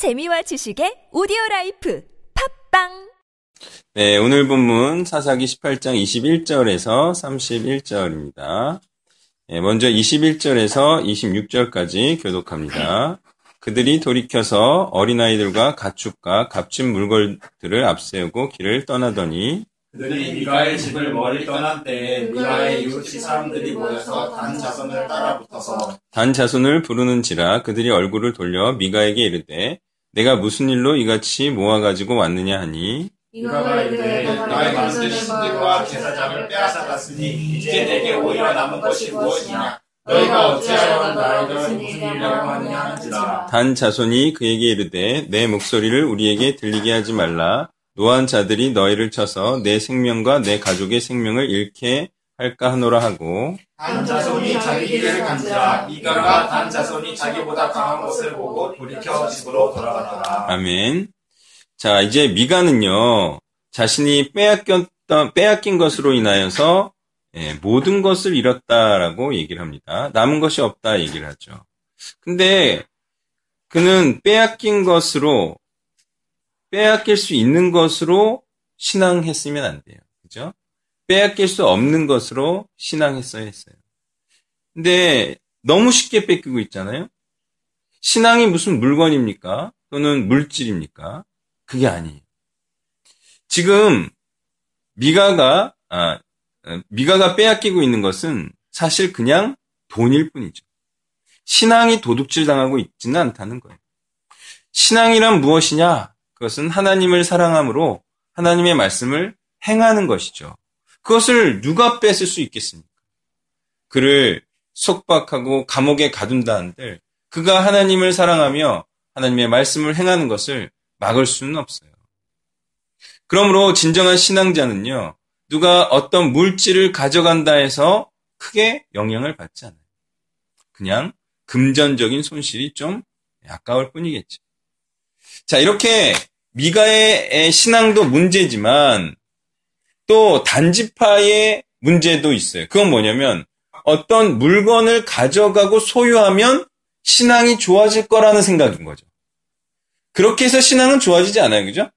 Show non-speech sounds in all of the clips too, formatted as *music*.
재미와 지식의 오디오 라이프 팟빵 네, 오늘 본문 사사기 18장 21절에서 31절입니다. 네, 먼저 21절에서 26절까지 교독합니다. 그들이 돌이켜서 어린아이들과 가축과 값진 물건들을 앞세우고 길을 떠나더니 그들이 미가의 집을 멀리 떠난 때에 미가의 이웃집 사람들이 모여서 단 자손을 따라 붙어서 단 자손을 부르는지라 그들이 얼굴을 돌려 미가에게 이르되 내가 무슨 일로 이같이 모아가지고 왔느냐 하니? 미가가 이르되 나의 만든 신들과 제사장을 빼앗아갔으니 이제 내게 오히려 남은 것이 무엇이냐? 너희가 어찌하여 나에게 무슨 일이라고 하느냐 하는지라. 단 자손이 그에게 이르되 네 목소리를 우리에게 들리게 하지 말라. 노한 자들이 너희를 쳐서 네 생명과 네 가족의 생명을 잃게 할까 하노라 하고 단 자손이 자기 길을 간지라 미가가 단 자손이 자기보다 강한 것을 보고 돌이켜 집으로 돌아가더라 아멘. 자, 이제 미가는요, 자신이 빼앗겼던, 빼앗긴 것으로 인하여서, 예, 모든 것을 잃었다라고 얘기를 합니다. 남은 것이 없다 얘기를 하죠. 근데, 그는 빼앗긴 것으로, 빼앗길 수 있는 것으로 신앙했으면 안 돼요. 그죠? 빼앗길 수 없는 것으로 신앙했어야 했어요. 근데, 너무 쉽게 뺏기고 있잖아요? 신앙이 무슨 물건입니까? 또는 물질입니까? 그게 아니에요. 지금 미가가 아, 어, 미가가 빼앗기고 있는 것은 사실 그냥 돈일 뿐이죠. 신앙이 도둑질 당하고 있지는 않다는 거예요. 신앙이란 무엇이냐? 그것은 하나님을 사랑함으로 하나님의 말씀을 행하는 것이죠. 그것을 누가 뺏을 수 있겠습니까? 그를 속박하고 감옥에 가둔다 한들 그가 하나님을 사랑하며 하나님의 말씀을 행하는 것을 막을 수는 없어요. 그러므로 진정한 신앙자는요, 누가 어떤 물질을 가져간다 해서 크게 영향을 받지 않아요. 그냥 금전적인 손실이 좀 아까울 뿐이겠죠. 자, 이렇게 미가의 신앙도 문제지만 또 단지파의 문제도 있어요. 그건 뭐냐면 어떤 물건을 가져가고 소유하면 신앙이 좋아질 거라는 생각인 거죠. 그렇게 해서 신앙은 좋아지지 않아요. 그죠?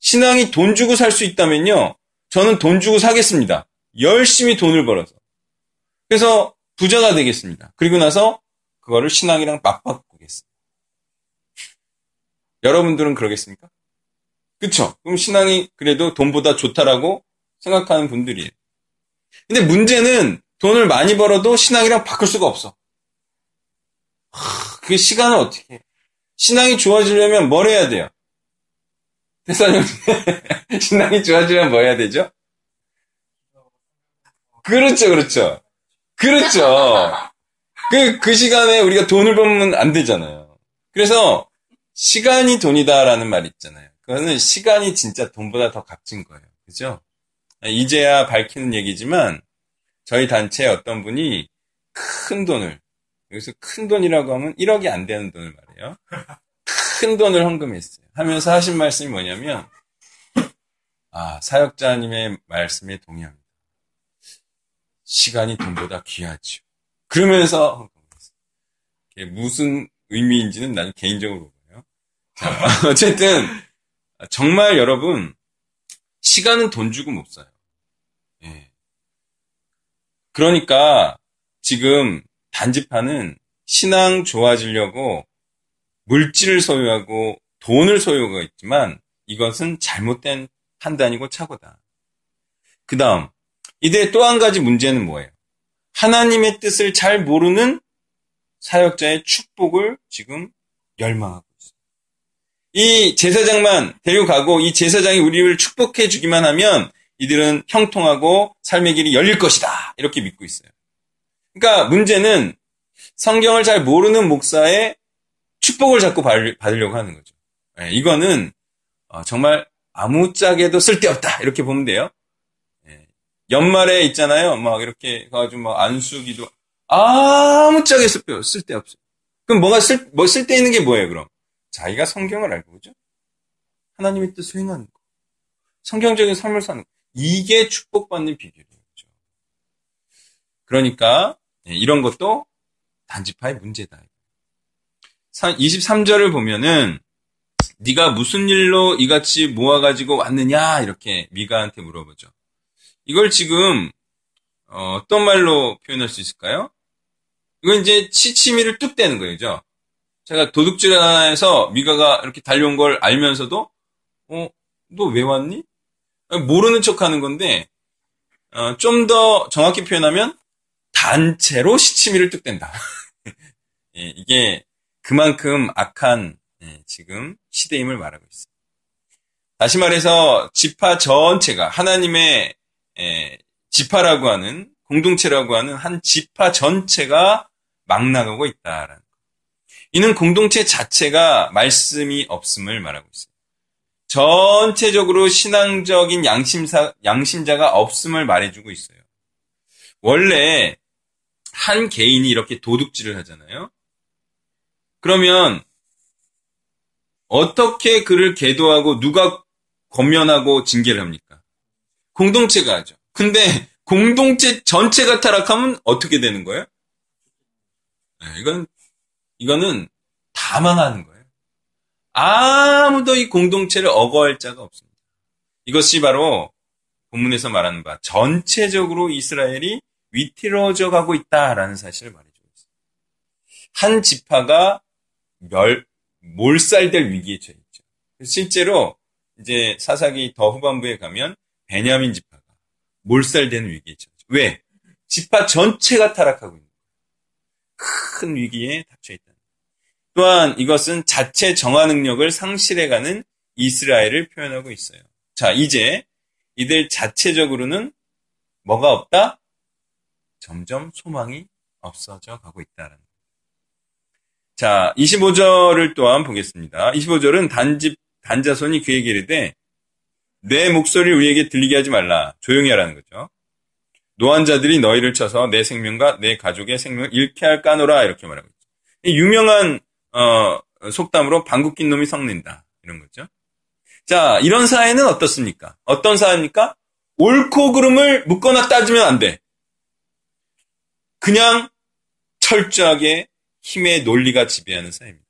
신앙이 돈 주고 살 수 있다면요. 저는 돈 주고 사겠습니다. 열심히 돈을 벌어서. 그래서 부자가 되겠습니다. 그리고 나서 그거를 신앙이랑 맞바꾸겠습니다. 여러분들은 그러겠습니까? 그쵸? 그럼 신앙이 그래도 돈보다 좋다라고 생각하는 분들이에요. 근데 문제는 돈을 많이 벌어도 신앙이랑 바꿀 수가 없어. 그 시간을 어떻게 해? 신앙이 좋아지려면 뭘 해야 돼요? 대사님, *laughs* 신앙이 좋아지려면 뭐 해야 되죠? 그렇죠, 그렇죠. 그렇죠. 그, 그 시간에 우리가 돈을 벌면 안 되잖아요. 그래서, 시간이 돈이다라는 말 있잖아요. 그거는 시간이 진짜 돈보다 더 값진 거예요. 그죠? 이제야 밝히는 얘기지만, 저희 단체에 어떤 분이 큰 돈을, 여기서 큰 돈이라고 하면 1억이 안 되는 돈을 말해요. 큰 돈을 헌금했어요. 하면서 하신 말씀이 뭐냐면, 아, 사역자님의 말씀에 동의합니다. 시간이 돈보다 귀하죠. 그러면서 헌금했어요. 무슨 의미인지는 나는 개인적으로. 자, *laughs* 어쨌든, 정말 여러분, 시간은 돈 주고 못 사요. 예. 그러니까, 지금 단지파는 신앙 좋아지려고 물질을 소유하고 돈을 소유하고 있지만 이것은 잘못된 판단이고 착오다. 그 다음, 이들의 또 한 가지 문제는 뭐예요? 하나님의 뜻을 잘 모르는 사역자의 축복을 지금 열망하고. 이 제사장만 데려가고 이 제사장이 우리를 축복해 주기만 하면 이들은 형통하고 삶의 길이 열릴 것이다. 이렇게 믿고 있어요. 그러니까 문제는 성경을 잘 모르는 목사의 축복을 자꾸 받으려고 하는 거죠. 네, 이거는 정말 아무짝에도 쓸데없다 이렇게 보면 돼요. 네, 연말에 있잖아요. 막 이렇게 가지고 막 안수기도 아무짝에 쓸데 쓸데없어요. 그럼 뭐가 쓸, 뭐 쓸데 있는 게 뭐예요, 그럼? 자기가 성경을 알고, 그죠? 하나님의 뜻을 수행하는 거. 성경적인 삶을 사는 거. 이게 축복받는 비결이에요. 그죠? 그러니까, 이런 것도 단지파의 문제다. 23절을 보면은 네가 무슨 일로 이같이 모아가지고 왔느냐 이렇게 미가한테 물어보죠. 이걸 지금 어, 떤 말로 표현할 수 있을까요? 이건 이제 치치미를 뚝 떼는 거죠. 제가 도둑질해서 미가가 이렇게 달려온 걸 알면서도 어, 너 왜 왔니? 모르는 척 하는 건데 어, 좀 더 정확히 표현하면 단체로 시치미를 뚝 뗀다. *laughs* 예, 이게 그만큼 악한 예, 지금 시대임을 말하고 있습니다. 다시 말해서 지파 전체가 하나님의 예, 지파라고 하는 공동체라고 하는 한 지파 전체가 막 나가고 있다라는 것. 이는 공동체 자체가 말씀이 없음을 말하고 있습니다. 전체적으로 신앙적인 양심사, 양심자가 없음을 말해주고 있어요. 원래 한 개인이 이렇게 도둑질을 하잖아요. 그러면 어떻게 그를 계도하고 누가 권면하고 징계를 합니까? 공동체가 하죠. 근데 공동체 전체가 타락하면 어떻게 되는 거예요? 네, 이건 이거는 다 망하는 거예요. 아무도 이 공동체를 어거할 자가 없습니다. 이것이 바로 본문에서 말하는 바 전체적으로 이스라엘이 위태로워져 가고 있다라는 사실을 말해주고 있습니다. 한 지파가 멸, 몰살될 위기에 처해 있죠. 실제로 이제 사사기 더 후반부에 가면 베냐민 지파가 몰살되는 위기에 처해 있죠. 왜? 지파 전체가 타락하고 있는. 큰 위기에 닥쳐 있다. 또한 이것은 자체 정화 능력을 상실해가는 이스라엘을 표현하고 있어요. 자, 이제 이들 자체적으로는 뭐가 없다? 점점 소망이 없어져 가고 있다는 자, 25절을 또한 보겠습니다. 25절은 단집, 단자손이 그에게 이르되, 네 목소리를 우리에게 들리게 하지 말라. 조용히 하라는 거죠. 노한 자들이 너희를 쳐서 네 생명과 네 가족의 생명을 잃게 할까 하노라. 이렇게 말하고 있죠. 유명한 어, 속담으로 방귀 낀 놈이 성낸다. 이런 거죠. 자, 이런 사회는 어떻습니까? 어떤 사회입니까? 옳고 그름을 묻거나 따지면 안 돼. 그냥 철저하게 힘의 논리가 지배하는 사회입니다.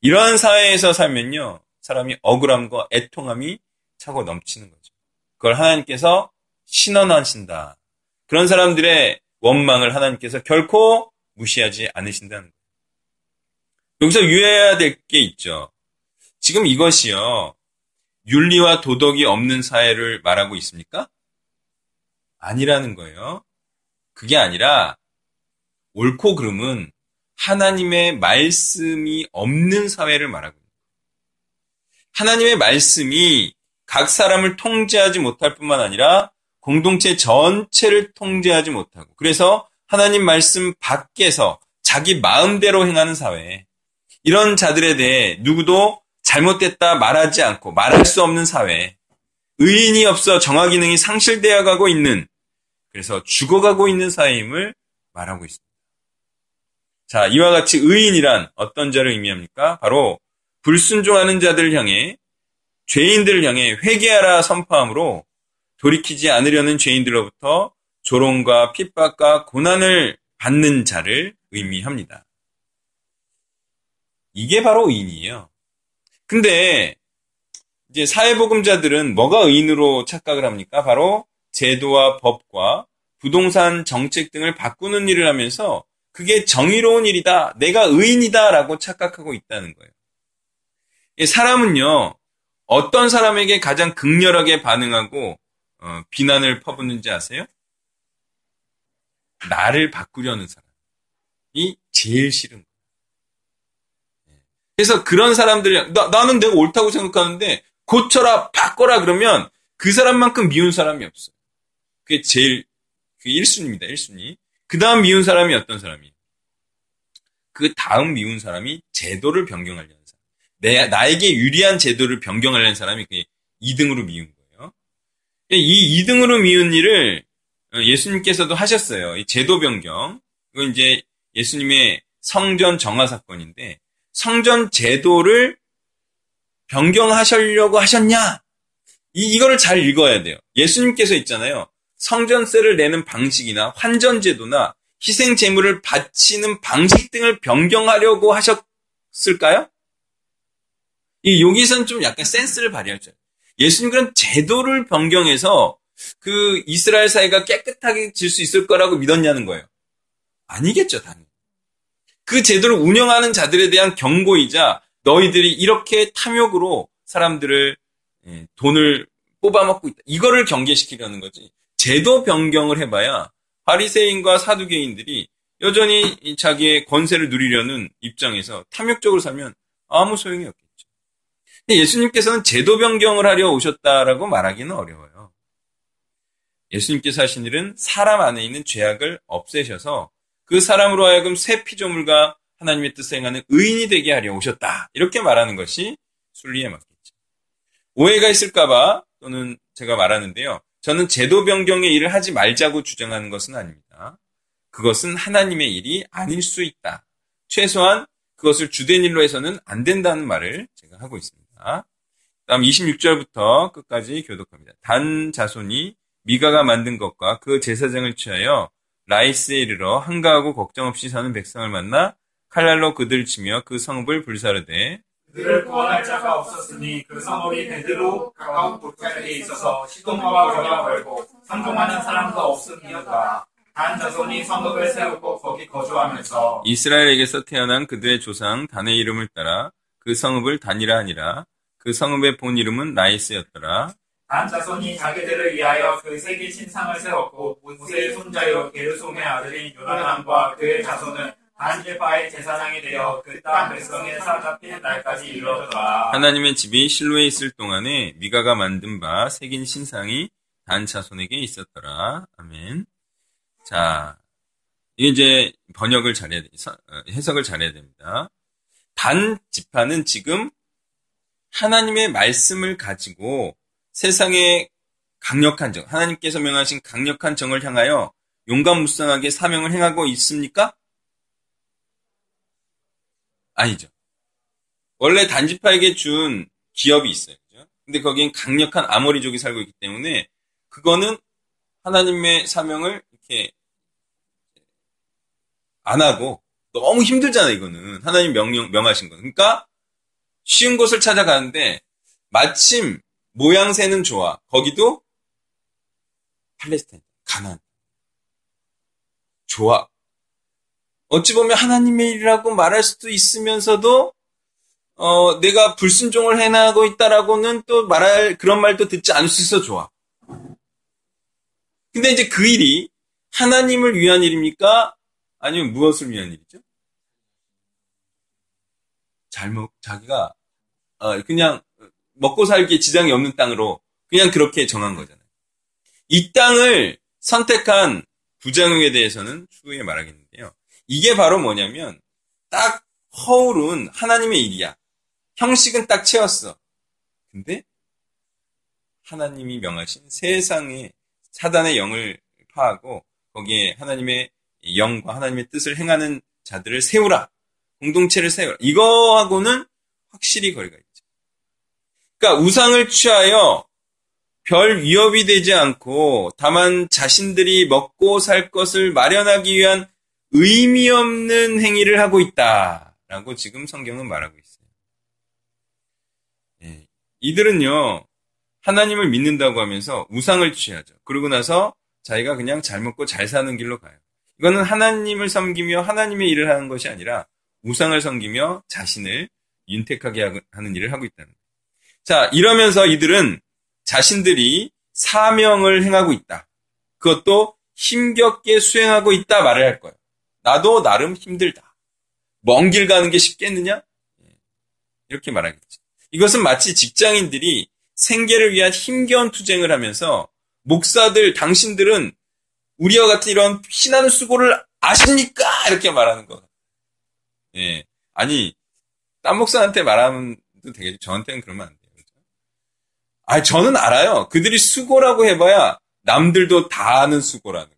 이러한 사회에서 살면요, 사람이 억울함과 애통함이 차고 넘치는 거죠. 그걸 하나님께서 신원하신다. 그런 사람들의 원망을 하나님께서 결코 무시하지 않으신다는 거예요. 여기서 유의해야 될 게 있죠. 지금 이것이요. 윤리와 도덕이 없는 사회를 말하고 있습니까? 아니라는 거예요. 그게 아니라 옳고 그름은 하나님의 말씀이 없는 사회를 말하고 있는 거예요. 하나님의 말씀이 각 사람을 통제하지 못할 뿐만 아니라 공동체 전체를 통제하지 못하고 그래서 하나님 말씀 밖에서 자기 마음대로 행하는 사회 이런 자들에 대해 누구도 잘못됐다 말하지 않고 말할 수 없는 사회, 의인이 없어 정화 기능이 상실되어 가고 있는, 그래서 죽어가고 있는 사회임을 말하고 있습니다. 자, 이와 같이 의인이란 어떤 자를 의미합니까? 바로 불순종하는 자들을 향해 죄인들을 향해 회개하라 선포함으로 돌이키지 않으려는 죄인들로부터 조롱과 핍박과 고난을 받는 자를 의미합니다. 이게 바로 의인이에요. 근데 이제 사회복음자들은 뭐가 의인으로 착각을 합니까? 바로 제도와 법과 부동산 정책 등을 바꾸는 일을 하면서 그게 정의로운 일이다, 내가 의인이다라고 착각하고 있다는 거예요. 사람은요, 어떤 사람에게 가장 극렬하게 반응하고 어, 비난을 퍼붓는지 아세요? 나를 바꾸려는 사람이 제일 싫은 거예요. 그래서 그런 사람들이 나, 나는 내가 옳다고 생각하는데 고쳐라 바꿔라 그러면 그 사람만큼 미운 사람이 없어요. 그게 제일 그 1순위입니다. 1순위. 그 다음 미운 사람이 어떤 사람이? 그 다음 미운 사람이 제도를 변경하려는 사람. 내, 나에게 유리한 제도를 변경하려는 사람이 그게 2등으로 미운. 이 2등으로 미운 일을 예수님께서도 하셨어요. 이 제도 변경. 이건 이제 예수님의 성전 정화 사건인데 성전 제도를 변경하시려고 하셨냐? 이, 이거를 잘 읽어야 돼요. 예수님께서 있잖아요. 성전세를 내는 방식이나 환전제도나 희생 제물을 바치는 방식 등을 변경하려고 하셨을까요? 이 여기서는 좀 약간 센스를 발휘할 줄. 예수님 그런 제도를 변경해서 그 이스라엘 사회가 깨끗하게 질 수 있을 거라고 믿었냐는 거예요. 아니겠죠, 당연히. 그 제도를 운영하는 자들에 대한 경고이자 너희들이 이렇게 탐욕으로 사람들을 예, 돈을 뽑아먹고 있다. 이거를 경계시키려는 거지. 제도 변경을 해봐야 바리새인과 사두개인들이 여전히 자기의 권세를 누리려는 입장에서 탐욕적으로 살면 아무 소용이 없겠죠. 예수님께서는 제도 변경을 하려 오셨다라고 말하기는 어려워요. 예수님께서 하신 일은 사람 안에 있는 죄악을 없애셔서 그 사람으로 하여금 새 피조물과 하나님의 뜻을 행하는 의인이 되게 하려 오셨다. 이렇게 말하는 것이 순리에 맞겠죠. 오해가 있을까봐 또는 제가 말하는데요. 저는 제도 변경의 일을 하지 말자고 주장하는 것은 아닙니다. 그것은 하나님의 일이 아닐 수 있다. 최소한 그것을 주된 일로 해서는 안 된다는 말을 제가 하고 있습니다. 다음 26절부터 끝까지 교독합니다. 단 자손이 미가가 만든 것과 그 제사장을 취하여 라이스에 이르러 한가하고 걱정 없이 사는 백성을 만나 칼날로 그들 치며 그 성읍을 불사르되 그들을 구원할 자가 없었으니 그 성읍이 베드로 가까운 골짜기에 있어서 시동과 거리가 멀고 상종하는 사람도 없음이었다. 단 자손이 성읍을 세우고 거기 거주하면서 이스라엘에게서 태어난 그들의 조상 단의 이름을 따라 그 성읍을 단이라 하니라. 그 성읍의 본 이름은 라이스였더라. 단 자손이 자기들을 위하여 그 세계 신상을 세웠고 모세의 손자요 게르솜의 아들인 요나단과 그의 자손은 단지파의 제사장이 되어 그 땅 백성의 사잡힌 날까지 이르렀더라. 하나님의 집이 실로에 있을 동안에 미가가 만든 바 새긴 신상이 단 자손에게 있었더라. 아멘. 자 이제 번역을 잘해야 돼 어, 해석을 잘해야 됩니다 단 지파는 지금 하나님의 말씀을 가지고 세상의 강력한 정, 하나님께서 명하신 강력한 정을 향하여 용감무쌍하게 사명을 행하고 있습니까? 아니죠. 원래 단지파에게 준 기업이 있어요. 그죠? 근데 거기엔 강력한 아모리족이 살고 있기 때문에 그거는 하나님의 사명을 이렇게 안 하고 너무 힘들잖아, 이거는. 하나님 명령, 명하신 거. 그러니까 쉬운 곳을 찾아가는데 마침 모양새는 좋아. 거기도 팔레스타인, 가난. 좋아. 어찌 보면 하나님의 일이라고 말할 수도 있으면서도 어, 내가 불순종을 해나가고 있다라고는 또 말할 그런 말도 듣지 않을 수 있어 좋아. 근데 이제 그 일이 하나님을 위한 일입니까? 아니면 무엇을 위한 일이죠? 잘못 자기가 어, 그냥 먹고 살기에 지장이 없는 땅으로 그냥 그렇게 정한 거잖아요. 이 땅을 선택한 부장에 대해서는 추후에 말하겠는데요. 이게 바로 뭐냐면 딱 허울은 하나님의 일이야. 형식은 딱 채웠어. 근데 하나님이 명하신 세상의 사단의 영을 파하고 거기에 하나님의 영과 하나님의 뜻을 행하는 자들을 세우라. 공동체를 세우라. 이거하고는 확실히 거리가 있죠. 그러니까 우상을 취하여 별 위협이 되지 않고 다만 자신들이 먹고 살 것을 마련하기 위한 의미 없는 행위를 하고 있다라고 지금 성경은 말하고 있어요. 예, 이들은요 하나님을 믿는다고 하면서 우상을 취하죠. 그러고 나서 자기가 그냥 잘 먹고 잘 사는 길로 가요. 이거는 하나님을 섬기며 하나님의 일을 하는 것이 아니라 우상을 섬기며 자신을 윤택하게 하는 일을 하고 있다는 거예요. 자, 이러면서 이들은 자신들이 사명을 행하고 있다. 그것도 힘겹게 수행하고 있다 말을 할 거예요. 나도 나름 힘들다. 먼 길 가는 게 쉽겠느냐? 예, 이렇게 말하겠죠. 이것은 마치 직장인들이 생계를 위한 힘겨운 투쟁을 하면서 목사들, 당신들은 우리와 같은 이런 피나는 수고를 아십니까? 이렇게 말하는 거. 예. 아니, 딴 목사한테 말하면 되겠죠. 저한테는 그러면 안 돼요. 아, 저는 알아요. 그들이 수고라고 해봐야 남들도 다 아는 수고라는 거.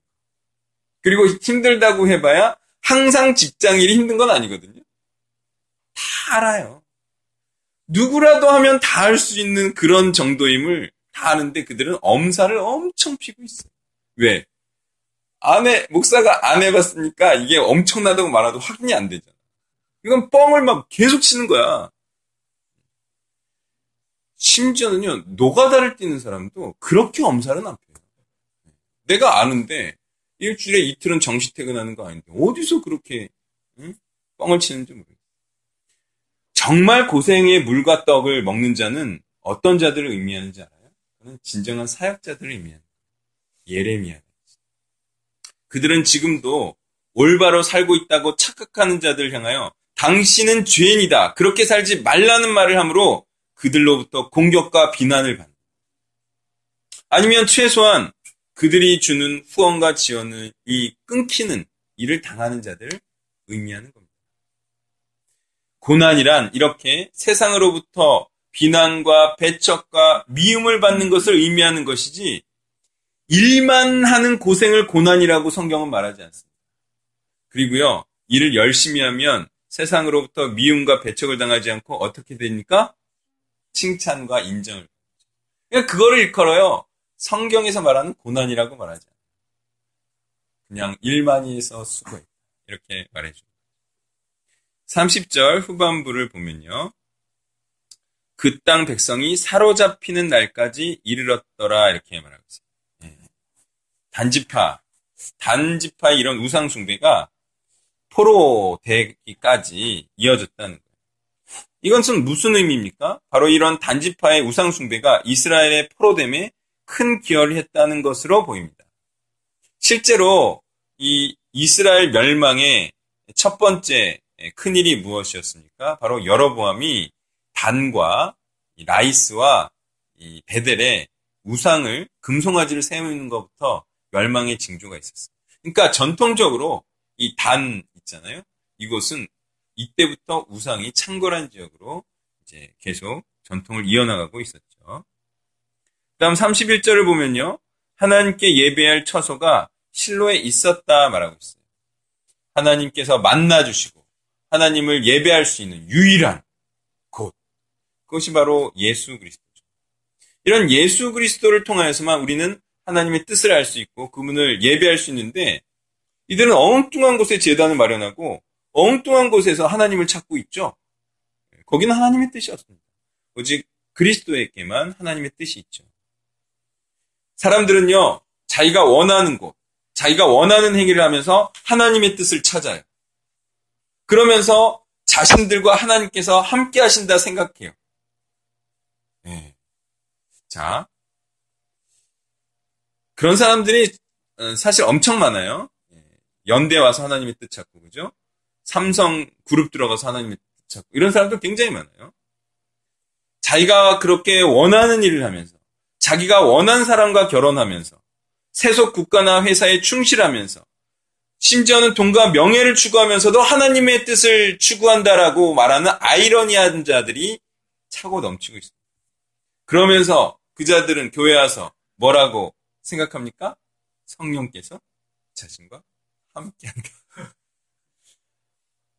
그리고 힘들다고 해봐야 항상 직장 일이 힘든 건 아니거든요. 다 알아요. 누구라도 하면 다 할 수 있는 그런 정도임을 다 아는데 그들은 엄살을 엄청 피고 있어요. 왜? 안 해, 목사가 안 해봤으니까 이게 엄청나다고 말해도 확인이 안 되잖아. 이건 뻥을 막 계속 치는 거야. 심지어는요, 노가다를 뛰는 사람도 그렇게 엄살은 안 펴요. 내가 아는데, 일주일에 이틀은 정시 퇴근하는 거 아닌데, 어디서 그렇게, 응? 뻥을 치는지 모르겠어요. 정말 고생의 물과 떡을 먹는 자는 어떤 자들을 의미하는지 알아요? 그는 진정한 사역자들을 거예요. 예레미야. 그들은 지금도 올바로 살고 있다고 착각하는 자들 향하여 당신은 죄인이다. 그렇게 살지 말라는 말을 함으로 그들로부터 공격과 비난을 받는. 아니면 최소한 그들이 주는 후원과 지원을 이 끊기는 일을 당하는 자들을 의미하는 겁니다. 고난이란 이렇게 세상으로부터 비난과 배척과 미움을 받는 것을 의미하는 것이지 일만 하는 고생을 고난이라고 성경은 말하지 않습니다. 그리고요, 일을 열심히 하면 세상으로부터 미움과 배척을 당하지 않고 어떻게 됩니까? 칭찬과 인정을. 그러니까 그거를 일컬어요. 성경에서 말하는 고난이라고 말하지 않아요. 그냥 일만이 해서 수고했다. 이렇게 말해줍니다. 30절 후반부를 보면요. 그 땅 백성이 사로잡히는 날까지 이르렀더라 이렇게 말하고 있어요. 예. 단지파, 단지파 이런 우상 숭배가 포로 되기까지 이어졌다는 거예요. 이것은 무슨 의미입니까? 바로 이런 단지파의 우상 숭배가 이스라엘의 포로됨에 큰 기여를 했다는 것으로 보입니다. 실제로 이 이스라엘 멸망의 첫 번째 큰 일이 무엇이었습니까? 바로 여러보암이 단과 라이스와 이 베델의 우상을 금송아지를 세우는 것부터 멸망의 징조가 있었어요. 그러니까 전통적으로 이 단 있잖아요. 이곳은 이때부터 우상이 창궐한 지역으로 이제 계속 전통을 이어나가고 있었죠. 그다음 31절을 보면요. 하나님께 예배할 처소가 실로에 있었다 말하고 있어요. 하나님께서 만나 주시고 하나님을 예배할 수 있는 유일한 곳. 그것이 바로 예수 그리스도죠. 이런 예수 그리스도를 통하여서만 우리는 하나님의 뜻을 알 수 있고 그분을 예배할 수 있는데 이들은 엉뚱한 곳에 재단을 마련하고 엉뚱한 곳에서 하나님을 찾고 있죠. 거기는 하나님의 뜻이 없습니다. 오직 그리스도에게만 하나님의 뜻이 있죠. 사람들은요, 자기가 원하는 곳, 자기가 원하는 행위를 하면서 하나님의 뜻을 찾아요. 그러면서 자신들과 하나님께서 함께 하신다 생각해요. 네. 자, 그런 사람들이 어, 사실 엄청 많아요. 예. 연대 와서 하나님의 뜻 찾고, 그죠? 삼성 그룹 들어가서 하나님의 뜻 찾고, 이런 사람들 굉장히 많아요. 자기가 그렇게 원하는 일을 하면서, 자기가 원한 사람과 결혼하면서, 세속 국가나 회사에 충실하면서, 심지어는 돈과 명예를 추구하면서도 하나님의 뜻을 추구한다라고 말하는 아이러니한 자들이 차고 넘치고 있습니다. 그러면서 그 자들은 교회 와서 뭐라고 생각합니까? 성령께서 자신과 함께한다.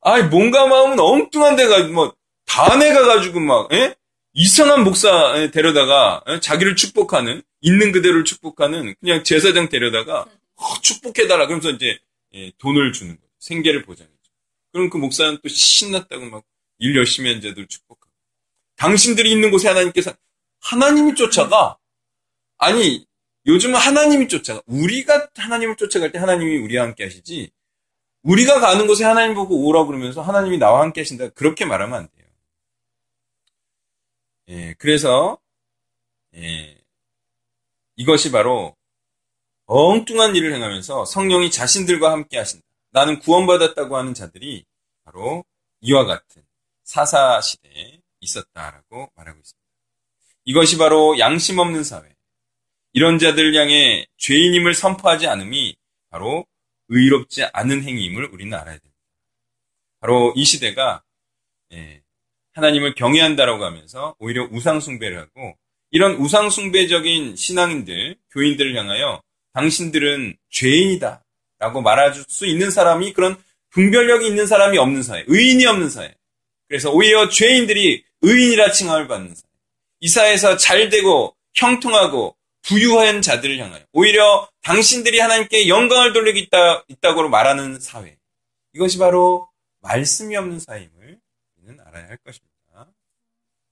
아이 뭔가 마음은 엉뚱한 데가 뭐 단에 가가지고 막 에? 이상한 목사 데려다가 에? 자기를 축복하는 있는 그대로를 축복하는 그냥 제사장 데려다가 어, 축복해달라 그러면서 이제 예, 돈을 주는 거죠. 생계를 보장해줘. 그럼 그 목사는 또 신났다고 막 일 열심히 한 자들 축복하고. 당신들이 있는 곳에 하나님께서 하나님이 쫓아가. 아니 요즘은 하나님이 쫓아가. 우리가 하나님을 쫓아갈 때 하나님이 우리와 함께 하시지. 우리가 가는 곳에 하나님 보고 오라 그러면서 하나님이 나와 함께 하신다. 그렇게 말하면 안 돼요. 예, 그래서 예, 이것이 바로 엉뚱한 일을 행하면서 성령이 자신들과 함께 하신다. 나는 구원받았다고 하는 자들이 바로 이와 같은 사사 시대에 있었다라고 말하고 있습니다. 이것이 바로 양심 없는 사회. 이런 자들 향해 죄인임을 선포하지 않음이 바로 의롭지 않은 행위임을 우리는 알아야 됩니다. 바로 이 시대가 예, 하나님을 경외한다라고 하면서 오히려 우상 숭배를 하고 이런 우상 숭배적인 신앙인들, 교인들을 향하여 당신들은 죄인이다. 라고 말할 수 있는 사람이 그런 분별력이 있는 사람이 없는 사회, 의인이 없는 사회. 그래서 오히려 죄인들이 의인이라 칭함을 받는 사회. 이 사회에서 잘 되고 형통하고 부유한 자들을 향하여 오히려 당신들이 하나님께 영광을 돌리고 있다, 있다고 말하는 사회. 이것이 바로 말씀이 없는 사회임을 우리는 알아야 할 것입니다.